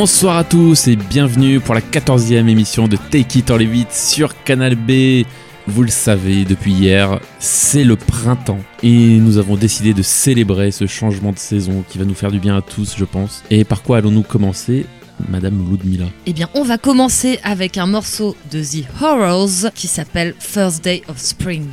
Bonsoir à tous et bienvenue pour la 14e émission de Take It or Leave sur Canal B. Vous le savez, depuis hier, c'est le printemps et nous avons décidé de célébrer ce changement de saison qui va nous faire du bien à tous, je pense. Et par quoi allons-nous commencer Madame Ludmilla? Eh bien, on va commencer avec un morceau de The Horrors qui s'appelle First Day of Spring.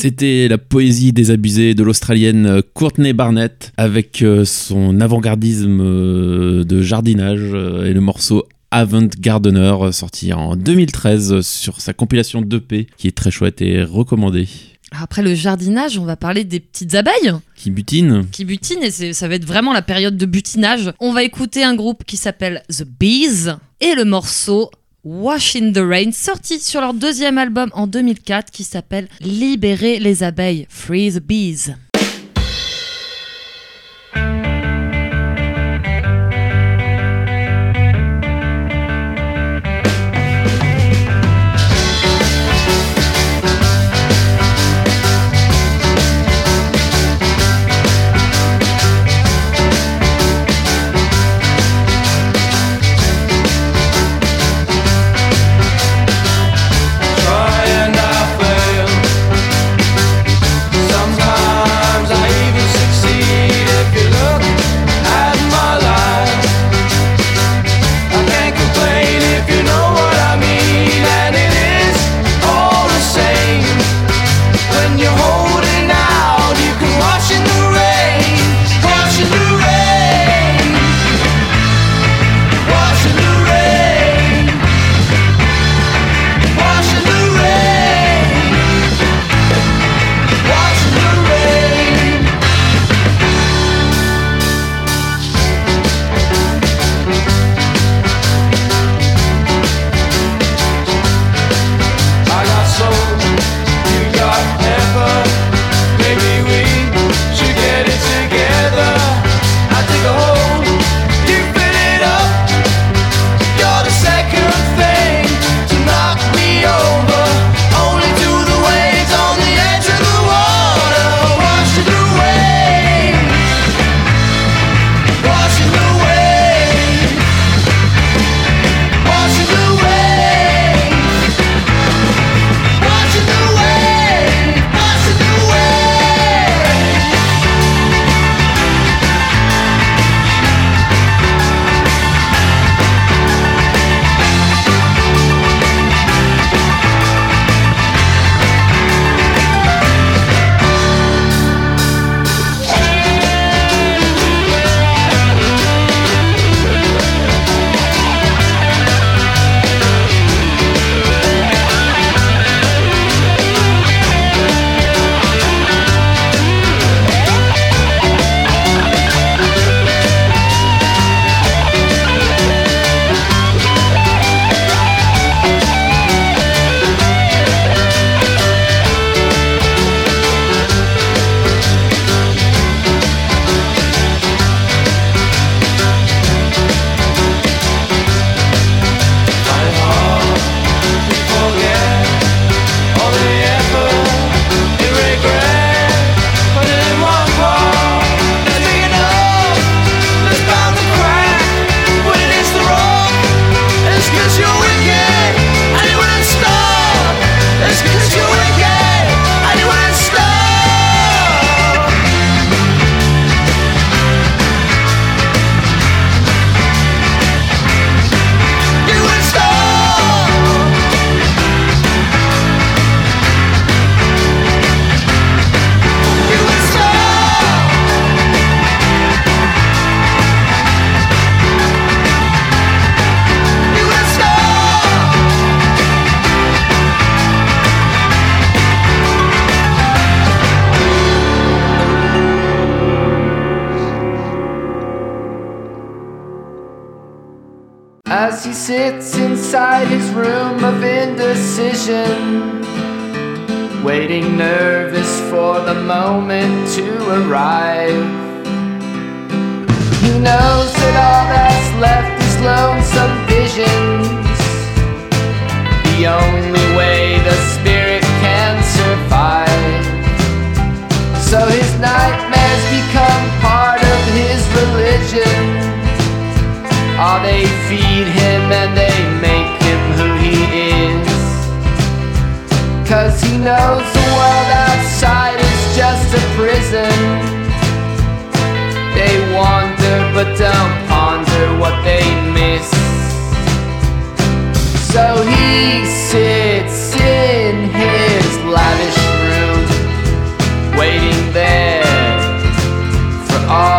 C'était la poésie désabusée de l'Australienne euh, Courtney Barnett avec euh, son avant-gardisme euh, de jardinage et le morceau Avant Gardener sorti en 2013 sur sa compilation 2P qui est très chouette et recommandée. Après le jardinage, on va parler des petites abeilles. Qui butinent. Qui butinent, et ça va être vraiment la période de butinage. On va écouter un groupe qui s'appelle The Bees et le morceau Wash in the Rain, sorti sur leur deuxième album en 2004 qui s'appelle Libérer les abeilles, Free the Bees. Sits inside his room of indecision, waiting nervous for the moment to arrive. He knows that all that's left is lonesome visions, the only way the spirit can survive. So his nightmares become part of his religion. Oh, they feed him and they make him who he is. Cause he knows the world outside is just a prison. They wander but don't ponder what they miss. So he sits in his lavish room, waiting there for all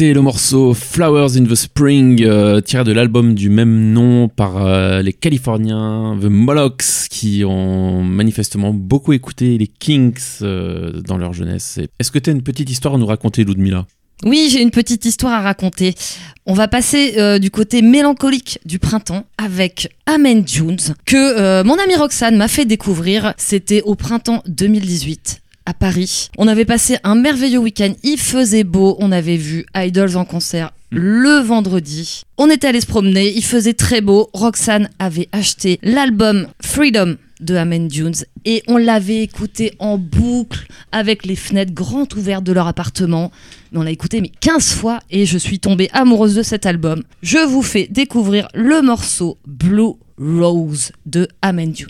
Le morceau Flowers in the Spring, euh, tiré de l'album du même nom par euh, les Californiens The Molochs, qui ont manifestement beaucoup écouté les Kings euh, dans leur jeunesse. Est-ce que tu as une petite histoire à nous raconter, Ludmilla? Oui, j'ai une petite histoire à raconter. On va passer du côté mélancolique du printemps avec Amen Jones, que mon amie Roxane m'a fait découvrir. C'était au printemps 2018 à Paris. On avait passé un merveilleux week-end, il faisait beau, on avait vu Idols en concert le vendredi. On était allé se promener, il faisait très beau. Roxane avait acheté l'album Freedom de Amen Dunes et on l'avait écouté en boucle avec les fenêtres grandes ouvertes de leur appartement. On l'a écouté mais 15 fois et je suis tombée amoureuse de cet album. Je vous fais découvrir le morceau Blue Rose de Amen Dunes.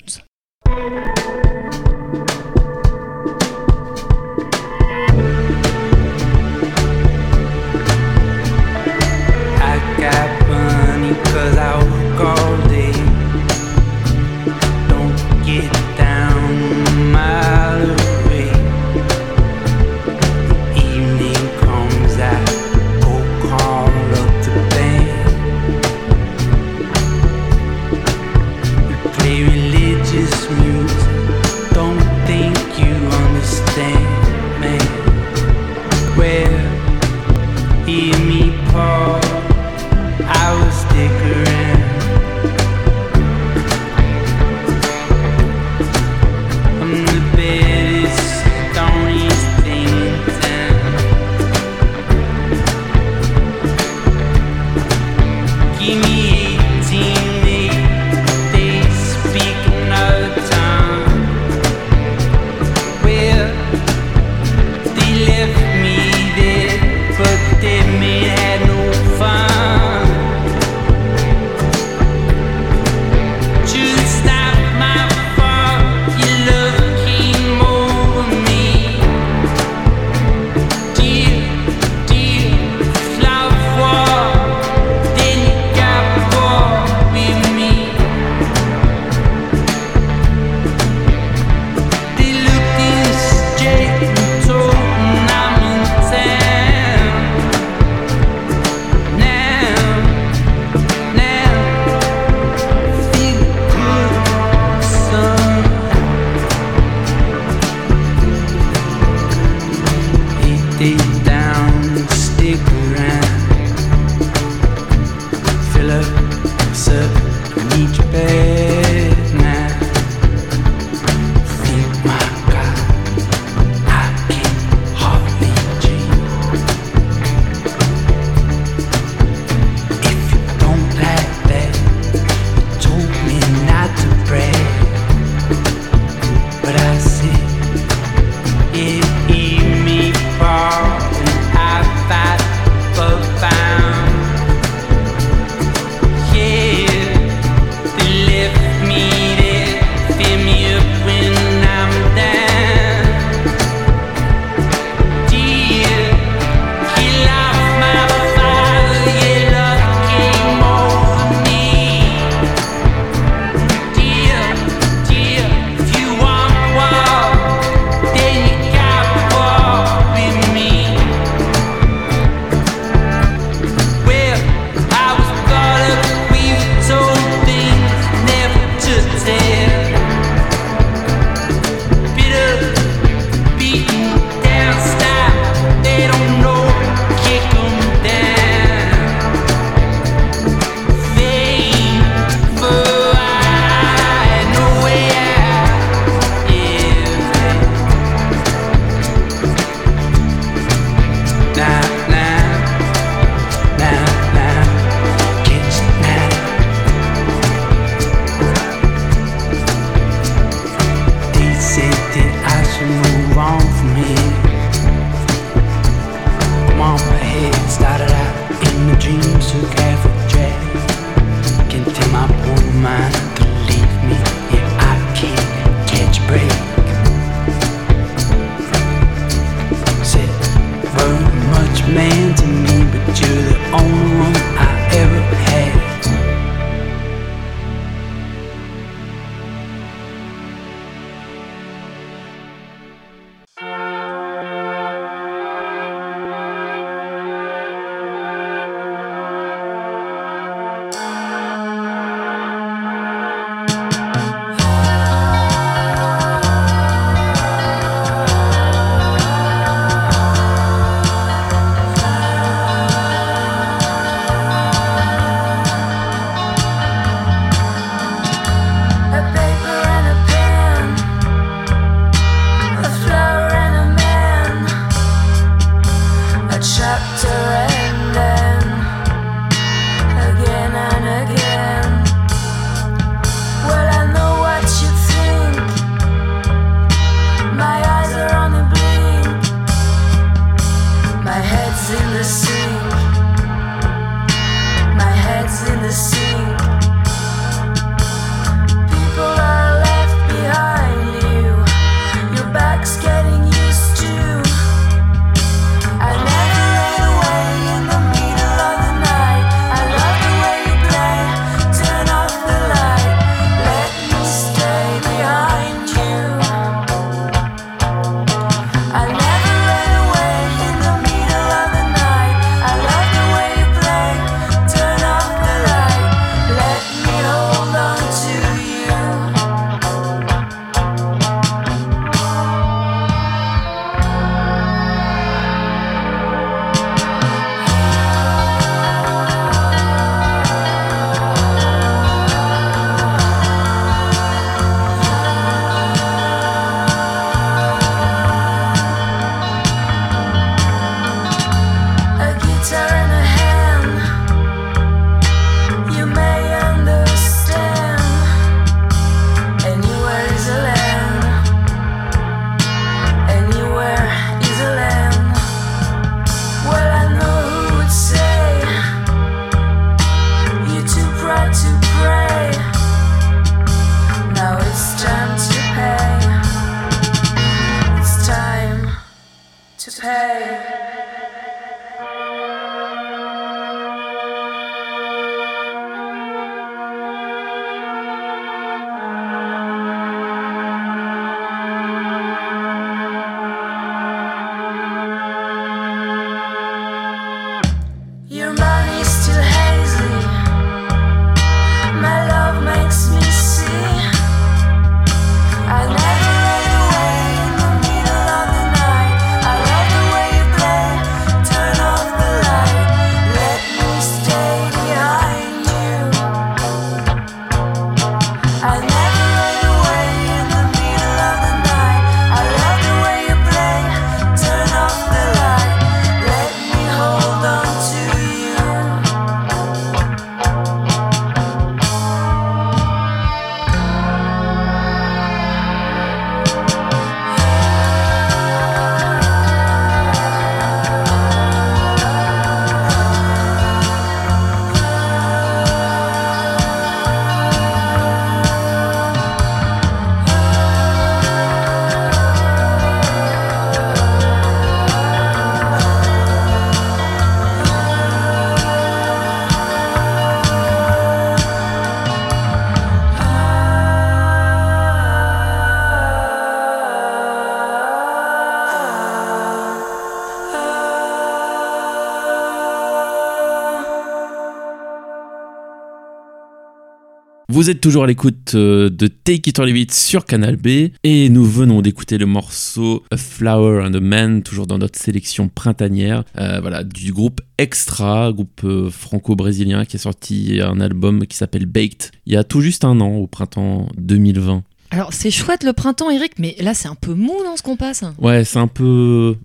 Vous êtes toujours à l'écoute euh, de Take It or Leave It sur Canal B et nous venons d'écouter le morceau A Flower and a Man, toujours dans notre sélection printanière, euh, voilà, du groupe Extra, groupe euh, franco-brésilien qui a sorti un album qui s'appelle Baked il y a tout juste un an, au printemps 2020. Alors c'est chouette le printemps, Eric, mais là c'est un peu mou dans ce qu'on passe. Ouais, c'est un peu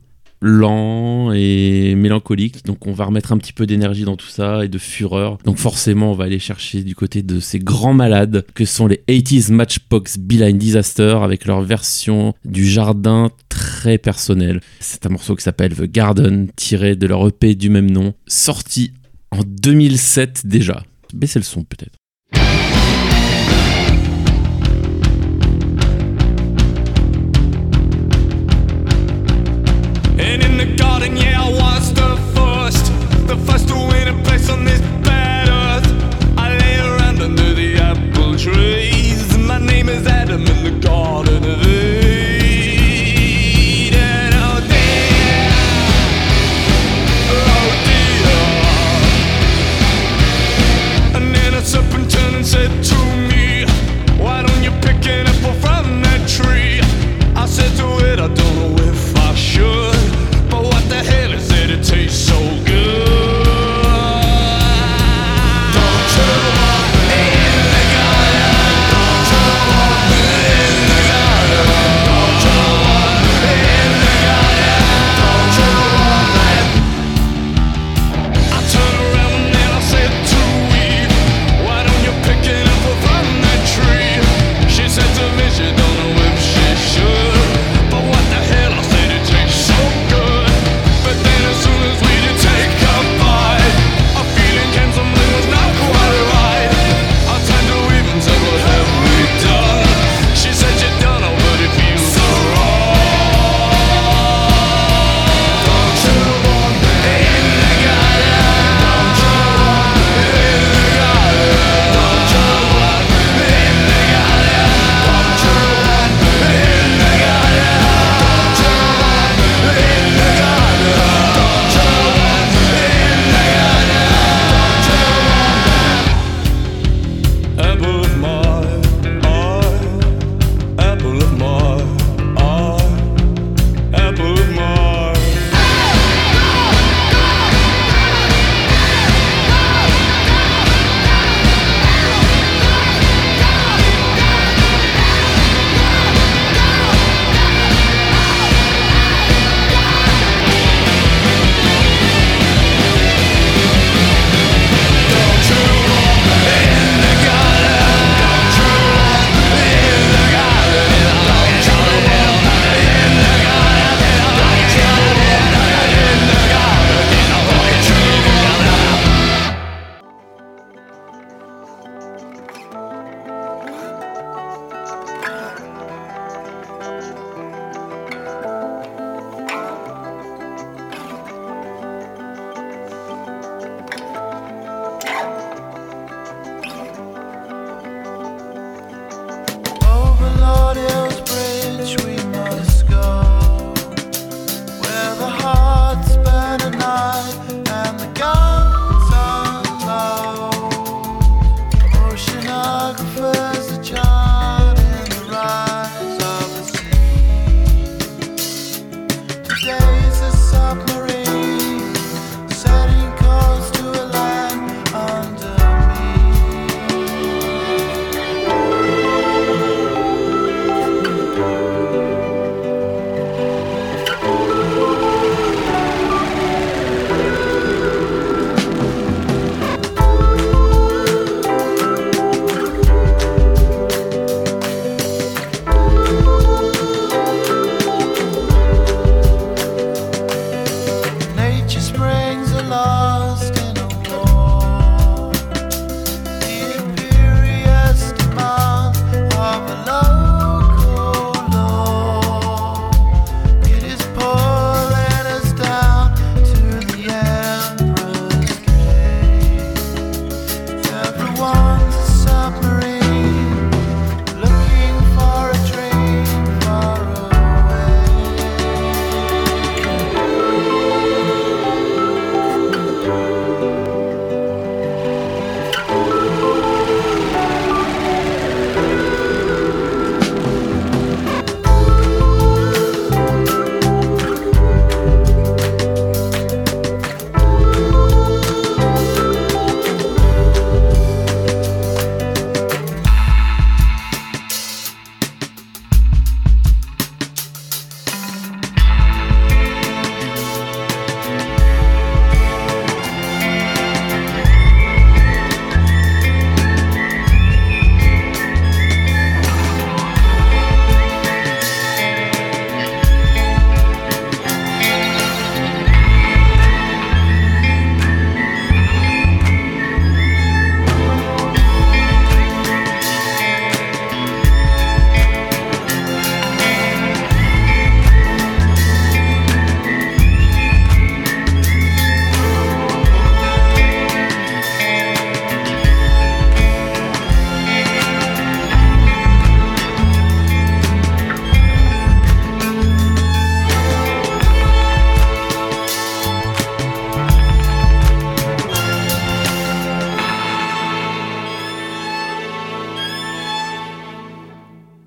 lent et mélancolique. Donc on va remettre un petit peu d'énergie dans tout ça et de fureur. Donc forcément, on va aller chercher du côté de ces grands malades que sont les 80s Matchbox Beeline Disaster avec leur version du jardin très personnelle. C'est un morceau qui s'appelle The Garden, tiré de leur EP du même nom, sorti en 2007 déjà. Baissez le son peut-être. face tout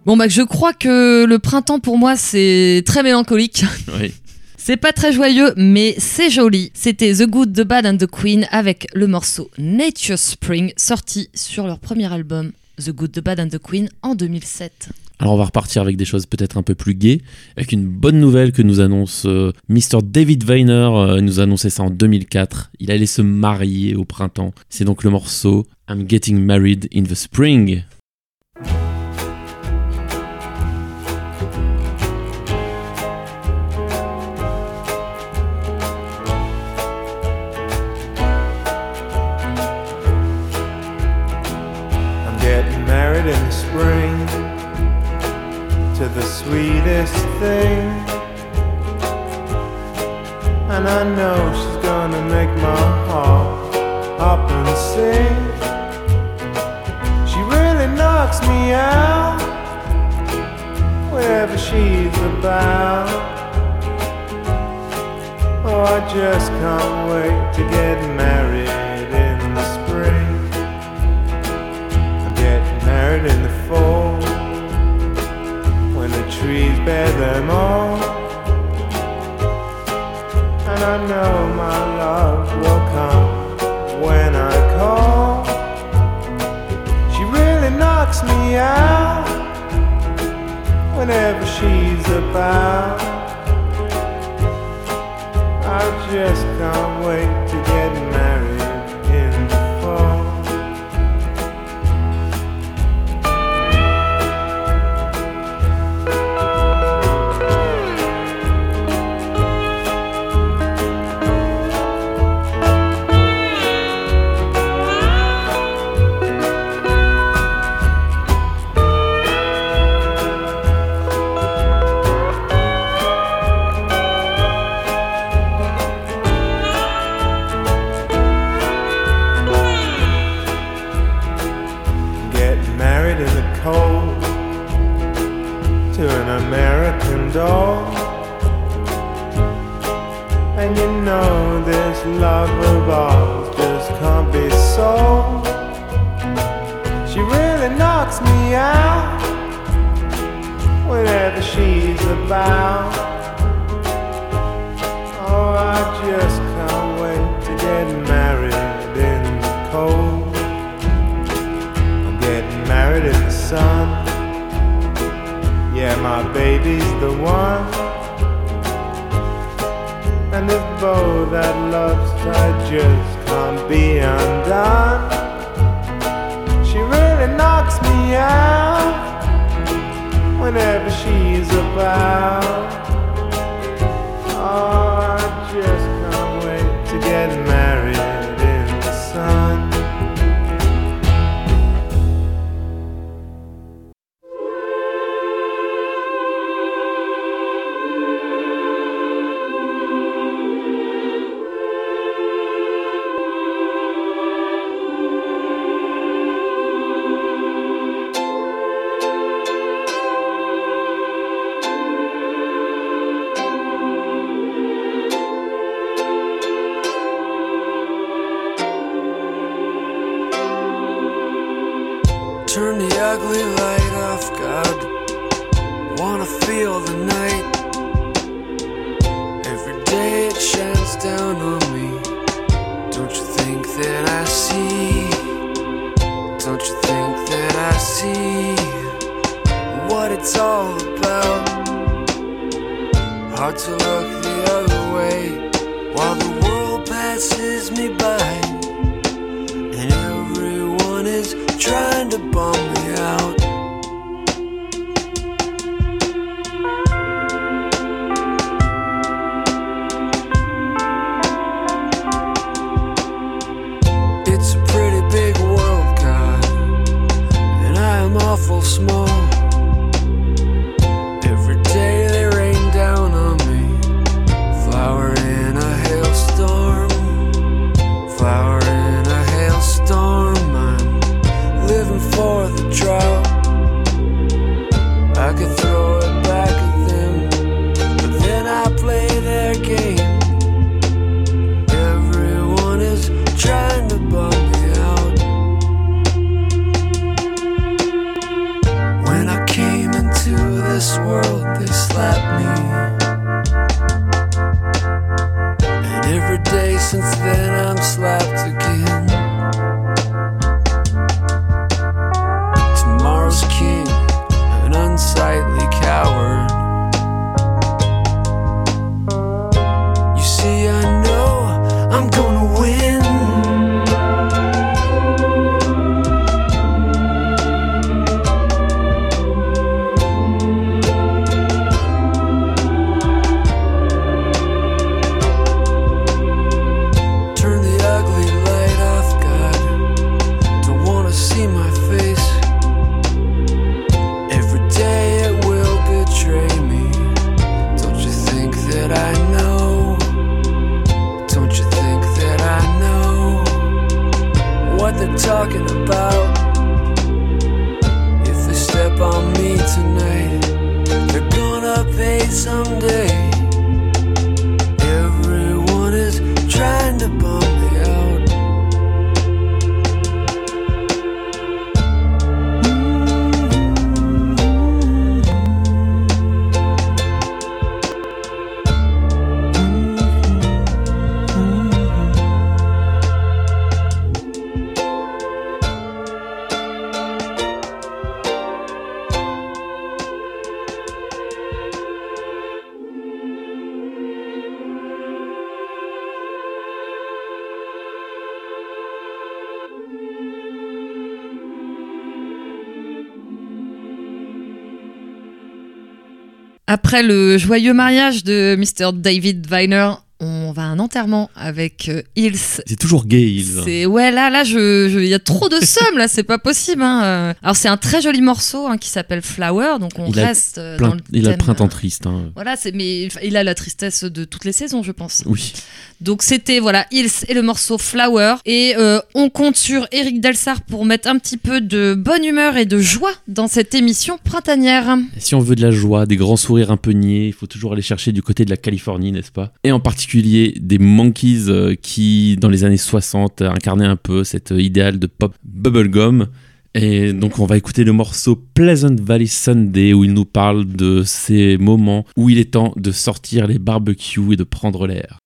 Bon bah je crois que le printemps pour moi c'est très mélancolique. Oui. C'est pas très joyeux, mais c'est joli. C'était The Good, The Bad and The Queen avec le morceau Nature Spring, sorti sur leur premier album The Good, The Bad and The Queen en 2007. Alors on va repartir avec des choses peut-être un peu plus gaies, avec une bonne nouvelle que nous annonce euh, Mr. David Weiner, euh, il nous a annoncé ça en 2004. Il allait se marier au printemps. C'est donc le morceau I'm Getting Married in the Spring. Sweetest thing. And I know she's gonna make my heart hop and sing. She really knocks me out wherever she's about. Oh, I just can't wait to get married in the spring. I'm getting married in the fall trees bear them all. And I know my love will come when I call. She really knocks me out whenever she's about. I just can't wait to get married Turn the ugly light off, God. Wanna feel the night. Every day it shines down on me. Don't you think that I see? Don't you think that I see what it's all about? Hard to look the other way while the world passes me by. And everyone is trying Après le joyeux mariage de Mr. David Viner, avec euh, Hills. C'est toujours gay, il. C'est ouais là là je je- il y a trop de seum là c'est pas possible hein. euh. alors c'est un très joli morceau hein, qui s'appelle Flower donc on Il a reste euh, Plein- dans le il a le thème, printemps euh, triste. hein. voilà c'est mais il a la tristesse de toutes les saisons je pense Oui. donc c'était voilà Hills et le morceau Flower et euh, on compte sur Eric Delsart pour mettre un petit peu de bonne humeur et de joie dans cette émission printanière Et Si on veut de la joie, des grands sourires un peu niais, il faut toujours aller chercher du côté de la Californie, n'est-ce pas? Et en particulier des Monkeys euh, qui, dans les années 60, incarnaient un peu cet euh, idéal de pop bubblegum. Et donc on va écouter le morceau Pleasant Valley Sunday où il nous parle de ces moments où il est temps de sortir les barbecues et de prendre l'air.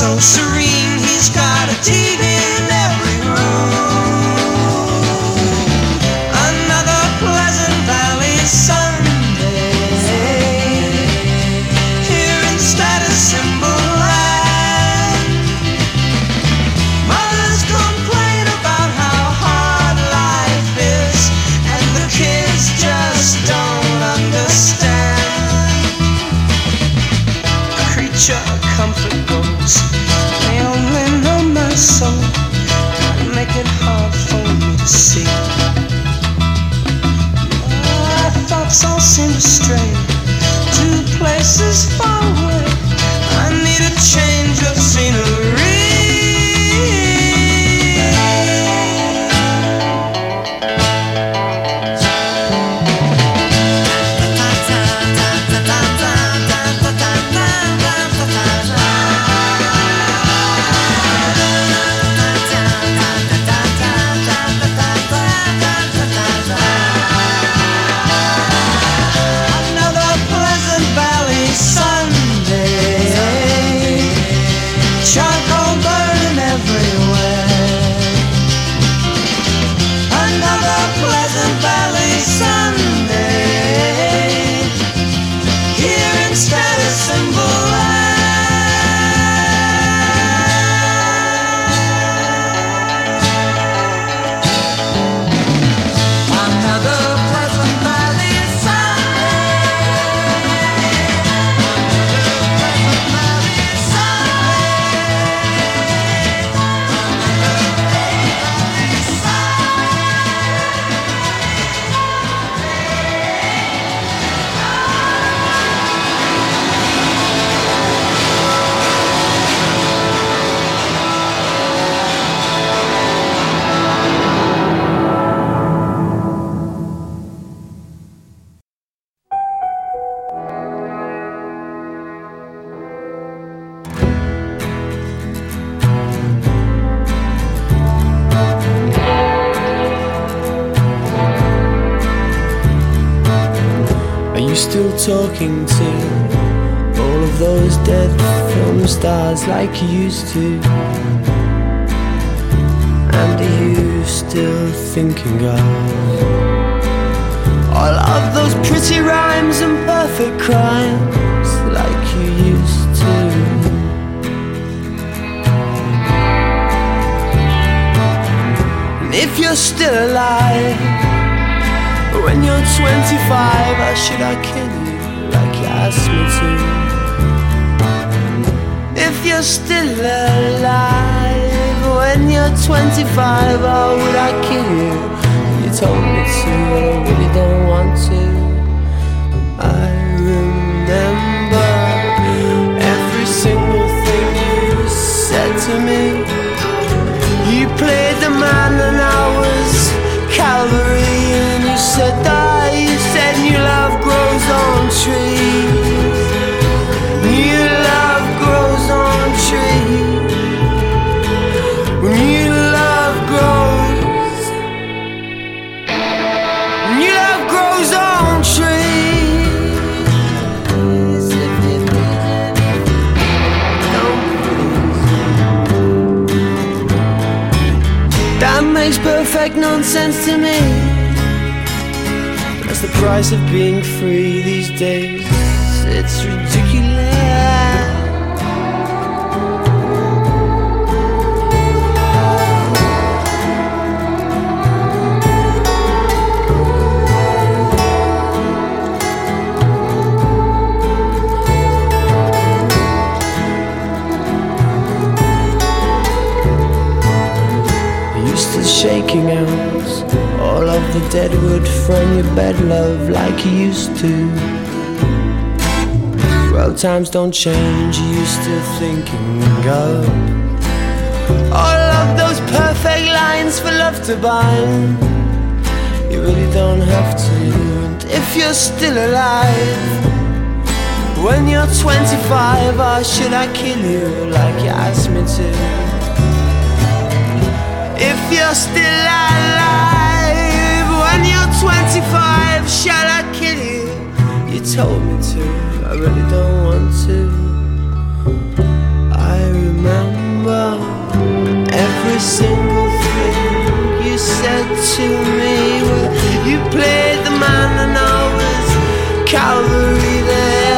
So serene, he's got a TV you still talking to all of those dead film stars like you used to? And are you still thinking of all of those pretty rhymes and perfect crimes like you used to? And if you're still alive when you're 25, how should I kill you like you asked me to? If you're still alive when you're 25, how would I kill you? You told me to, but I really don't want to. I remember every single thing you said to me. You played the man and I was Calvary new love grows on trees. New love grows on trees. New love grows. New love grows on trees. That makes perfect nonsense to me. Price of being free these days. Dead wood from your bed, love, like you used to? Well, times don't change, are you still thinking of all of those perfect lines for love to bind? You really don't have to. And if you're still alive, when you're 25, or should I kill you like you asked me to? If you're still alive you're 25, shall I kill you? You told me to, I really don't want to. I remember every single thing you said to me. Well, you played the man and I was Calvary there.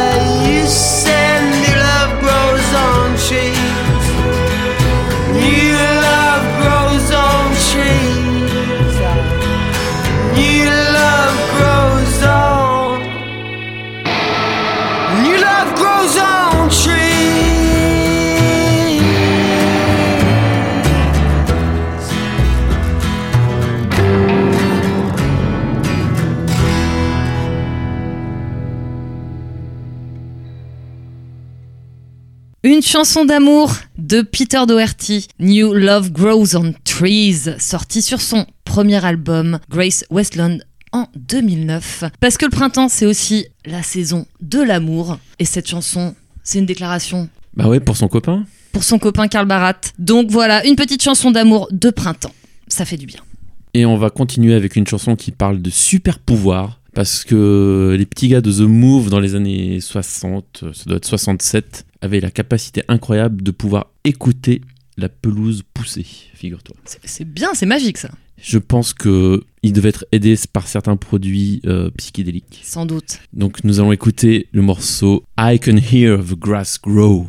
Une chanson d'amour de Peter Doherty, New Love Grows on Trees, sortie sur son premier album Grace Westland en 2009. Parce que le printemps, c'est aussi la saison de l'amour. Et cette chanson, c'est une déclaration Bah ouais, pour son copain. pour son copain Karl Barat. Donc voilà, une petite chanson d'amour de printemps. Ça fait du bien. Et on va continuer avec une chanson qui parle de super pouvoir. Parce que les petits gars de The Move dans les années 60, ça doit être 67, avaient la capacité incroyable de pouvoir écouter la pelouse pousser, figure-toi. C'est- bien, c'est magique ça. Je pense que ils devaient être aidés par certains produits euh, psychédéliques. Sans doute. Donc nous allons écouter le morceau I Can Hear the Grass Grow.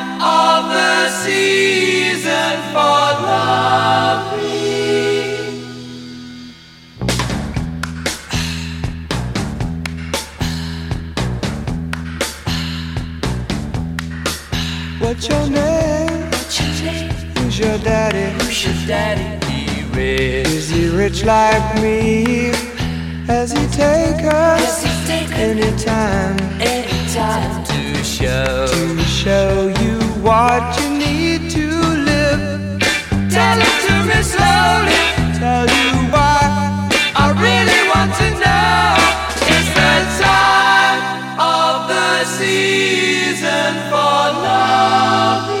season for loving. What's your name? Who's your daddy? Who's your daddy? He rich. Is he rich like me? Has he take us anytime? Anytime to show to show you what you need to live. Tell it to me slowly. Tell you why I really want to know. It's the time of the season for loving.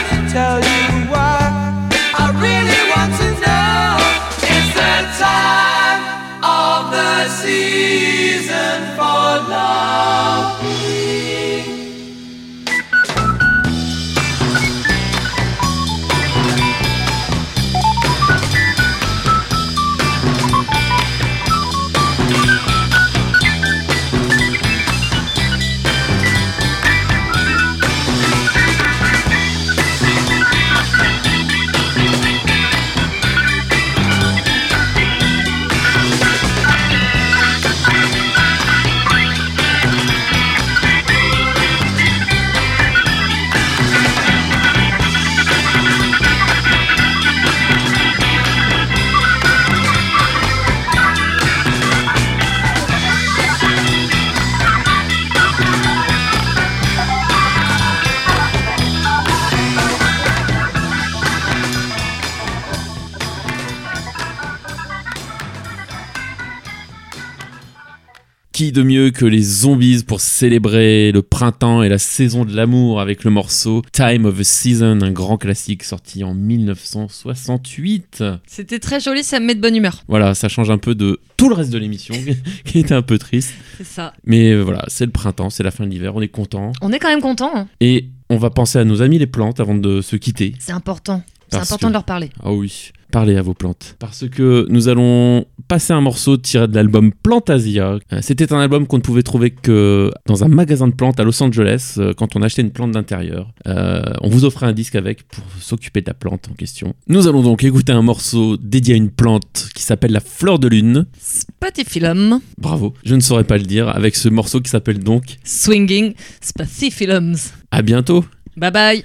De mieux que les zombies pour célébrer le printemps et la saison de l'amour avec le morceau Time of a Season, un grand classique sorti en 1968. C'était très joli, ça me met de bonne humeur. Voilà, ça change un peu de tout le reste de l'émission qui était un peu triste. C'est ça. Mais euh, voilà, c'est le printemps, c'est la fin de l'hiver, on est content. On est quand même content. hein. Et on va penser à nos amis les plantes avant de se quitter. C'est important. C'est important que- de leur parler. Ah oui, parlez à vos plantes. Parce que nous allons passer un morceau tiré de l'album Plantasia. Euh, C'était un album qu'on ne pouvait trouver que dans un magasin de plantes à Los Angeles euh, quand on achetait une plante d'intérieur. Euh, on vous offrait un disque avec pour s'occuper de la plante en question. Nous allons donc écouter un morceau dédié à une plante qui s'appelle la fleur de lune. Spathiphyllum. Bravo, je ne saurais pas le dire, avec ce morceau qui s'appelle donc Swinging Spathiphyllums. À bientôt Bye bye.